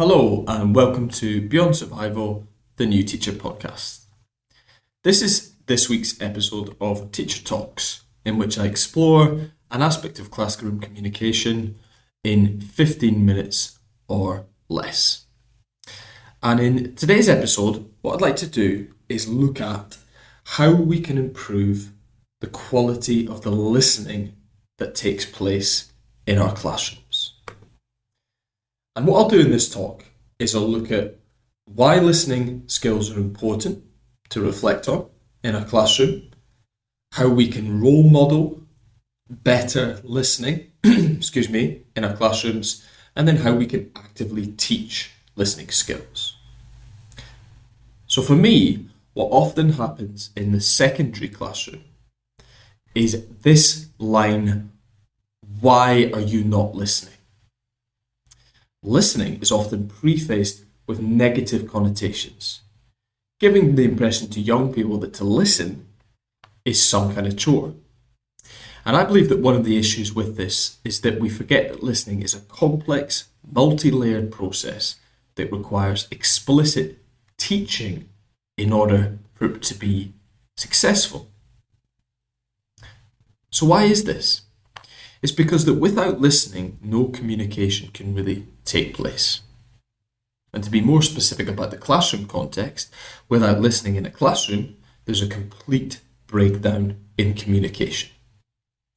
Hello, and welcome to Beyond Survival, the New Teacher Podcast. This is this week's episode of Teacher Talks, in which I explore an aspect of classroom communication in 15 minutes or less. And in today's episode, what I'd like to do is look at how we can improve the quality of the listening that takes place in our classrooms. And what I'll do in this talk is I'll look at why listening skills are important to reflect on in a classroom, how we can role model better listening, excuse me, in our classrooms, and then how we can actively teach listening skills. So for me, what often happens in the secondary classroom is this line, why are you not listening? Listening is often prefaced with negative connotations, giving the impression to young people that to listen is some kind of chore. And I believe that one of the issues with this is that we forget that listening is a complex, multi layered process that requires explicit teaching in order for it to be successful. So, why is this? It's because that without listening, no communication can really take place. And to be more specific about the classroom context, without listening in a classroom, there's a complete breakdown in communication.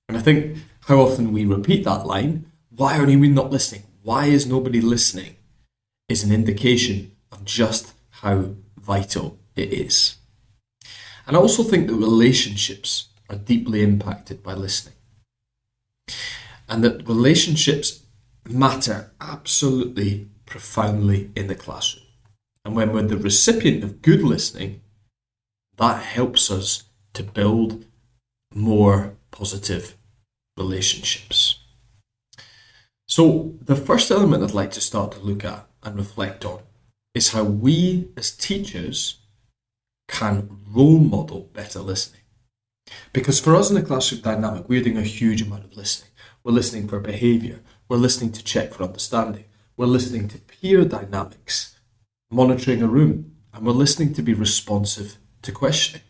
And I think how often we repeat that line, why are we not listening? Why is nobody listening? is an indication of just how vital it is. And I also think that relationships are deeply impacted by listening. And that relationships matter absolutely profoundly in the classroom. And when we're the recipient of good listening, that helps us to build more positive relationships. So, the first element I'd like to start to look at and reflect on is how we as teachers can role model better listening. Because for us in the classroom dynamic, we're doing a huge amount of listening. We're listening for behaviour, we're listening to check for understanding, we're listening to peer dynamics, monitoring a room, and we're listening to be responsive to questioning.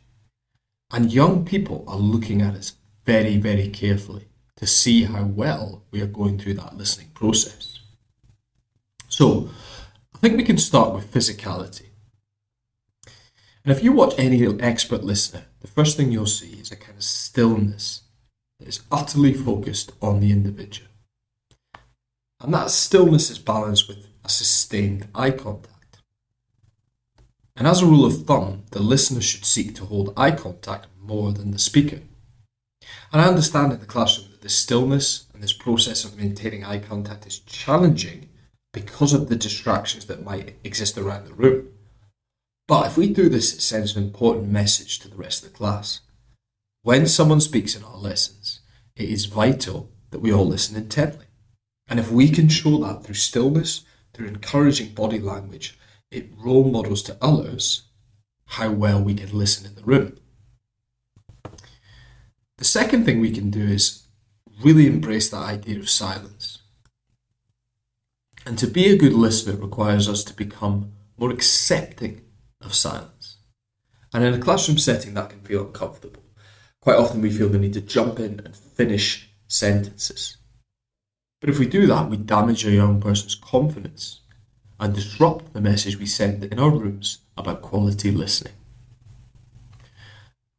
And young people are looking at us very, very carefully to see how well we are going through that listening process. So, I think we can start with physicality. And if you watch any expert listener, the first thing you'll see is a kind of stillness that is utterly focused on the individual. And that stillness is balanced with a sustained eye contact. And as a rule of thumb, the listener should seek to hold eye contact more than the speaker. And I understand in the classroom that this stillness and this process of maintaining eye contact is challenging because of the distractions that might exist around the room. But if we do this, it sends an important message to the rest of the class. When someone speaks in our lessons, it is vital that we all listen intently. And if we can show that through stillness, through encouraging body language, it role models to others how well we can listen in the room. The second thing we can do is really embrace that idea of silence. And to be a good listener requires us to become more accepting of silence. And in a classroom setting, that can feel uncomfortable. Quite often, we feel the need to jump in and finish sentences. But if we do that, we damage a young person's confidence and disrupt the message we send in our rooms about quality listening.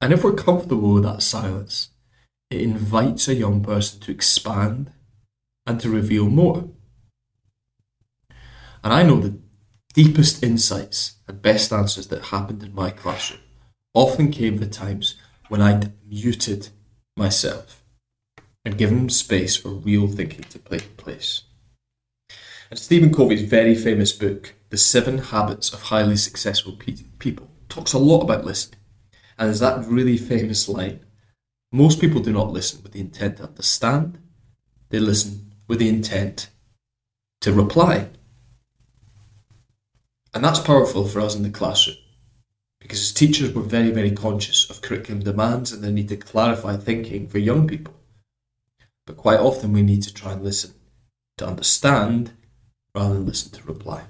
And if we're comfortable with that silence, it invites a young person to expand and to reveal more. And I know the deepest insights and best answers that happened in my classroom often came the times when I'd muted myself and given space for real thinking to take place. And Stephen Covey's very famous book, The Seven Habits of Highly Successful People, talks a lot about listening. And there's that really famous line most people do not listen with the intent to understand, they listen with the intent to reply. And that's powerful for us in the classroom because as teachers, we're very, very conscious of curriculum demands and the need to clarify thinking for young people. But quite often, we need to try and listen to understand rather than listen to reply.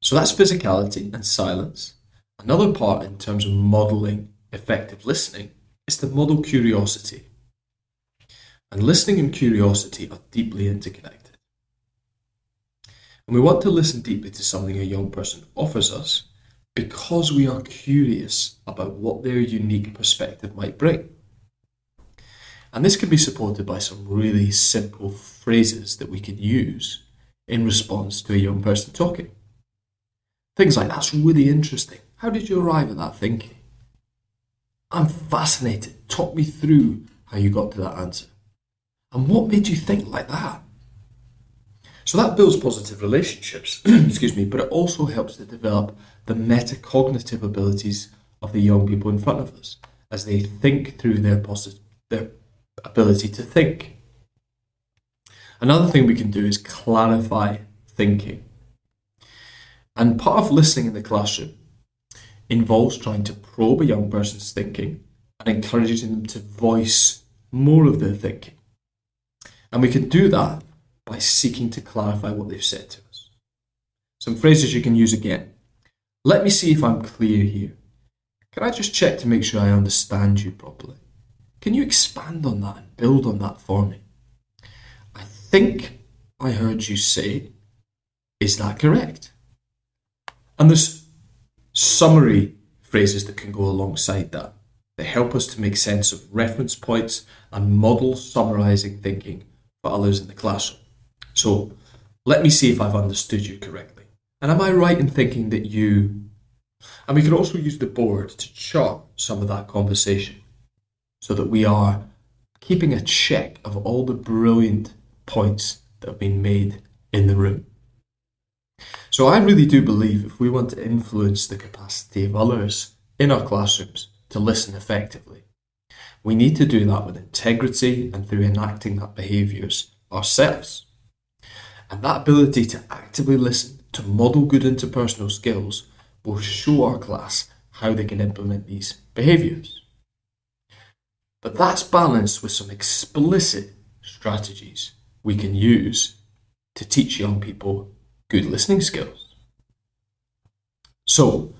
So that's physicality and silence. Another part in terms of modeling effective listening is to model curiosity. And listening and curiosity are deeply interconnected. And we want to listen deeply to something a young person offers us because we are curious about what their unique perspective might bring. And this can be supported by some really simple phrases that we can use in response to a young person talking. Things like, that's really interesting. How did you arrive at that thinking? I'm fascinated. Talk me through how you got to that answer. And what made you think like that? So that builds positive relationships, excuse me, but it also helps to develop the metacognitive abilities of the young people in front of us as they think through their, their ability to think. Another thing we can do is clarify thinking. And part of listening in the classroom involves trying to probe a young person's thinking and encouraging them to voice more of their thinking. And we can do that by seeking to clarify what they've said to us. Some phrases you can use again. Let me see if I'm clear here. Can I just check to make sure I understand you properly? Can you expand on that and build on that for me? I think I heard you say, is that correct? And there's summary phrases that can go alongside that. They help us to make sense of reference points and model summarizing thinking for others in the classroom. So let me see if I've understood you correctly. And am I right in thinking that you. And we can also use the board to chart some of that conversation so that we are keeping a check of all the brilliant points that have been made in the room. So I really do believe if we want to influence the capacity of others in our classrooms to listen effectively, we need to do that with integrity and through enacting that behaviours ourselves. And that ability to actively listen, to model good interpersonal skills, will show our class how they can implement these behaviours. But that's balanced with some explicit strategies we can use to teach young people good listening skills. So,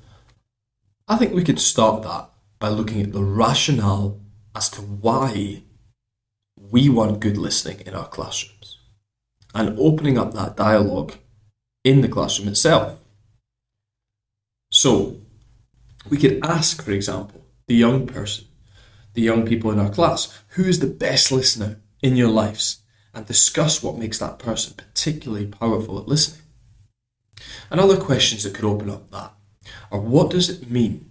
I think we could start that by looking at the rationale as to why we want good listening in our classrooms and opening up that dialogue in the classroom itself. So, we could ask, for example, the young person, the young people in our class, who is the best listener in your lives, and discuss what makes that person particularly powerful at listening. And other questions that could open up that are what does it mean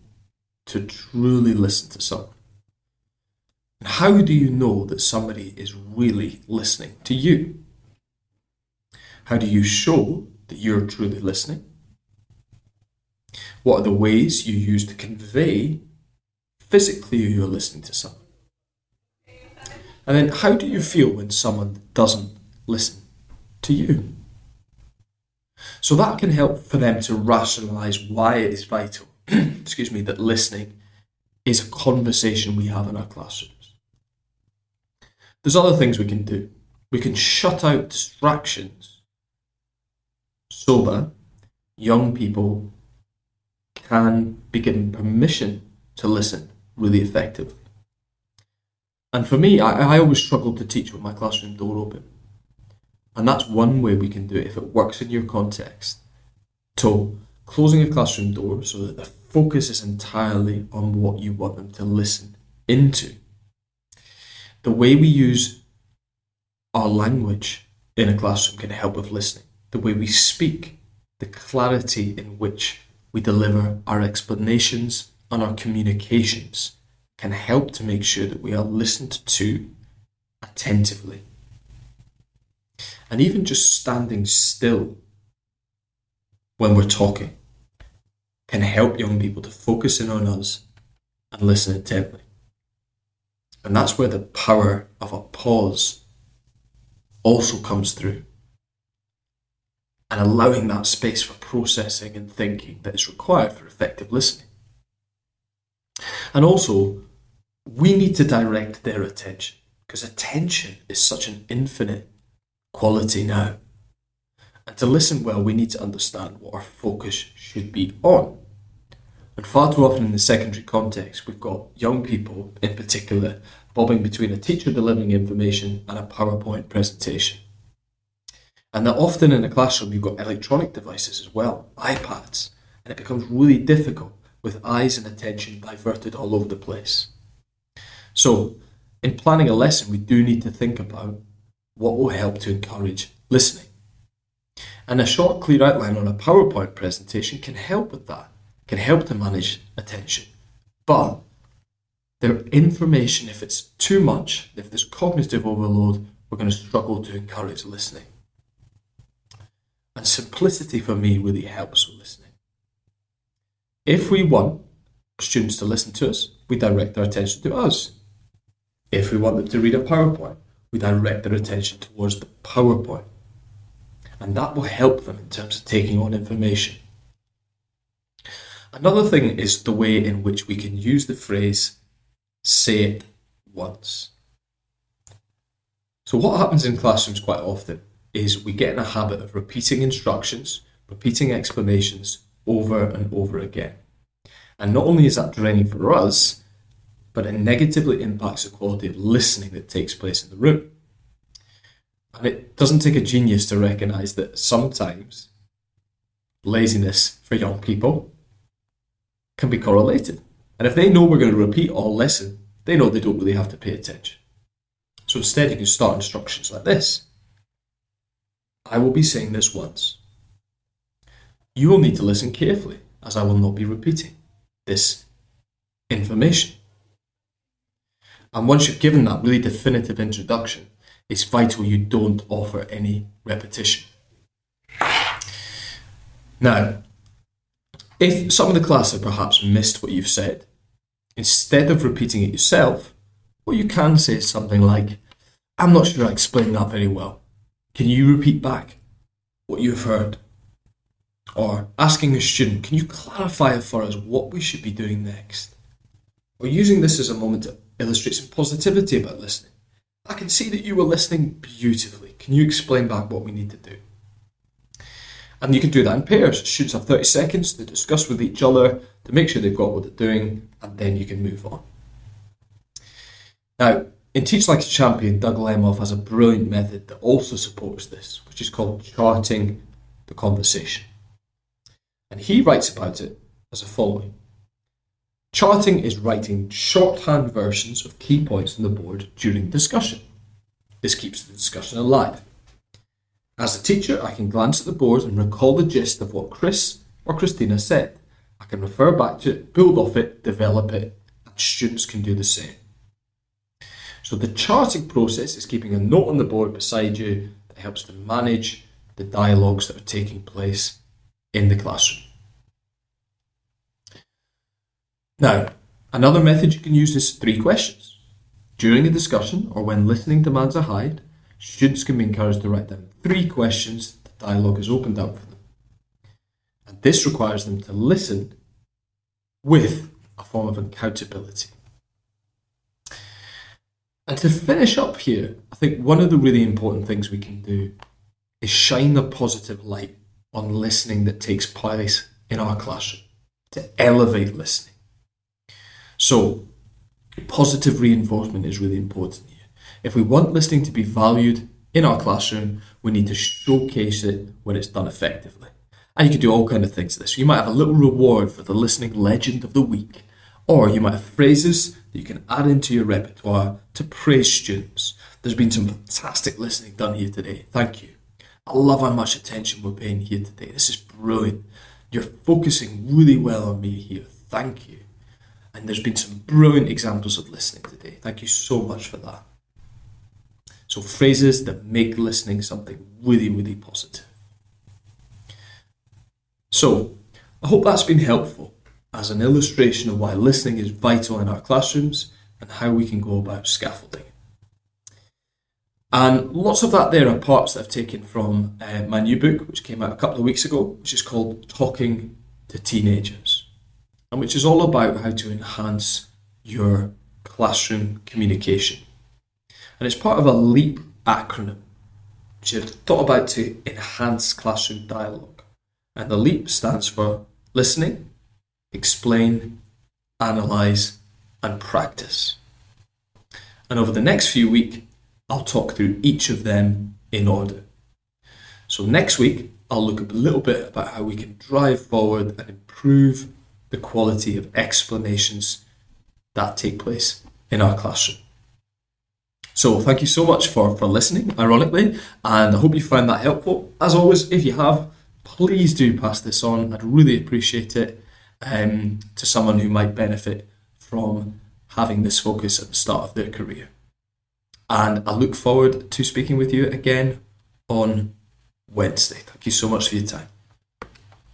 to truly listen to someone? And how do you know that somebody is really listening to you? How do you show that you're truly listening? What are the ways you use to convey physically you're listening to someone? And then how do you feel when someone doesn't listen to you? So that can help for them to rationalize why it is vital, excuse me, that listening is a conversation we have in our classrooms. There's other things we can do. We can shut out distractions so that young people can be given permission to listen really effectively. And for me, I, I always struggle to teach with my classroom door open. And that's one way we can do it if it works in your context. So, closing a classroom door so that the focus is entirely on what you want them to listen into. The way we use our language in a classroom can help with listening. The way we speak, the clarity in which we deliver our explanations and our communications can help to make sure that we are listened to attentively and even just standing still when we're talking can help young people to focus in on us and listen intently. And that's where the power of a pause also comes through. And allowing that space for processing and thinking that is required for effective listening. And also, we need to direct their attention because attention is such an infinite quality now. And to listen well, we need to understand what our focus should be on. And far too often in the secondary context, we've got young people in particular bobbing between a teacher delivering information and a PowerPoint presentation. And that often in a classroom, you've got electronic devices as well, iPads, and it becomes really difficult with eyes and attention diverted all over the place. So, in planning a lesson, we do need to think about what will help to encourage listening. And a short, clear outline on a PowerPoint presentation can help with that, can help to manage attention. But their information, if it's too much, if there's cognitive overload, we're going to struggle to encourage listening. And simplicity for me really helps with listening. If we want students to listen to us, we direct their attention to us. If we want them to read a PowerPoint, we direct their attention towards the PowerPoint. And that will help them in terms of taking on information. Another thing is the way in which we can use the phrase say it once. So, what happens in classrooms quite often is we get in a habit of repeating instructions, repeating explanations over and over again. And not only is that draining for us, but it negatively impacts the quality of listening that takes place in the room. And it doesn't take a genius to recognize that sometimes laziness for young people can be correlated. And if they know we're going to repeat or listen, they know they don't really have to pay attention. So instead, you can start instructions like this I will be saying this once. You will need to listen carefully, as I will not be repeating this information. And once you've given that really definitive introduction, it's vital you don't offer any repetition. Now, if some of the class have perhaps missed what you've said, instead of repeating it yourself, what you can say is something like, I'm not sure I explained that very well. Can you repeat back what you've heard? Or asking a student, can you clarify for us what we should be doing next? Or using this as a moment to illustrate some positivity about listening. I can see that you were listening beautifully. Can you explain back what we need to do? And you can do that in pairs. Students have 30 seconds to discuss with each other to make sure they've got what they're doing, and then you can move on. Now, in Teach Like a Champion, Doug Lemov has a brilliant method that also supports this, which is called charting the conversation. And he writes about it as the following Charting is writing shorthand versions of key points on the board during discussion. This keeps the discussion alive. As a teacher, I can glance at the board and recall the gist of what Chris or Christina said. I can refer back to it, build off it, develop it, and students can do the same. So the charting process is keeping a note on the board beside you that helps to manage the dialogues that are taking place in the classroom. Now, another method you can use is three questions. During a discussion or when listening demands are high, students can be encouraged to write down three questions the dialogue has opened up for them. And this requires them to listen with a form of accountability. And to finish up here, I think one of the really important things we can do is shine the positive light on listening that takes place in our classroom to elevate listening. So, positive reinforcement is really important here. If we want listening to be valued in our classroom, we need to showcase it when it's done effectively. And you can do all kind of things to this. You might have a little reward for the listening legend of the week, or you might have phrases that you can add into your repertoire to praise students. There's been some fantastic listening done here today. Thank you. I love how much attention we're paying here today. This is brilliant. You're focusing really well on me here. Thank you. And there's been some brilliant examples of listening today. Thank you so much for that. So, phrases that make listening something really, really positive. So, I hope that's been helpful as an illustration of why listening is vital in our classrooms and how we can go about scaffolding. And lots of that there are parts that I've taken from uh, my new book, which came out a couple of weeks ago, which is called Talking to Teenagers, and which is all about how to enhance your classroom communication. And it's part of a LEAP acronym. which are thought about to enhance classroom dialogue. And the LEAP stands for listening, explain, analyse, and practice. And over the next few weeks, I'll talk through each of them in order. So next week, I'll look a little bit about how we can drive forward and improve the quality of explanations that take place in our classroom. So thank you so much for, for listening, ironically, and I hope you found that helpful. As always, if you have, please do pass this on. I'd really appreciate it um, to someone who might benefit from having this focus at the start of their career. And I look forward to speaking with you again on Wednesday. Thank you so much for your time.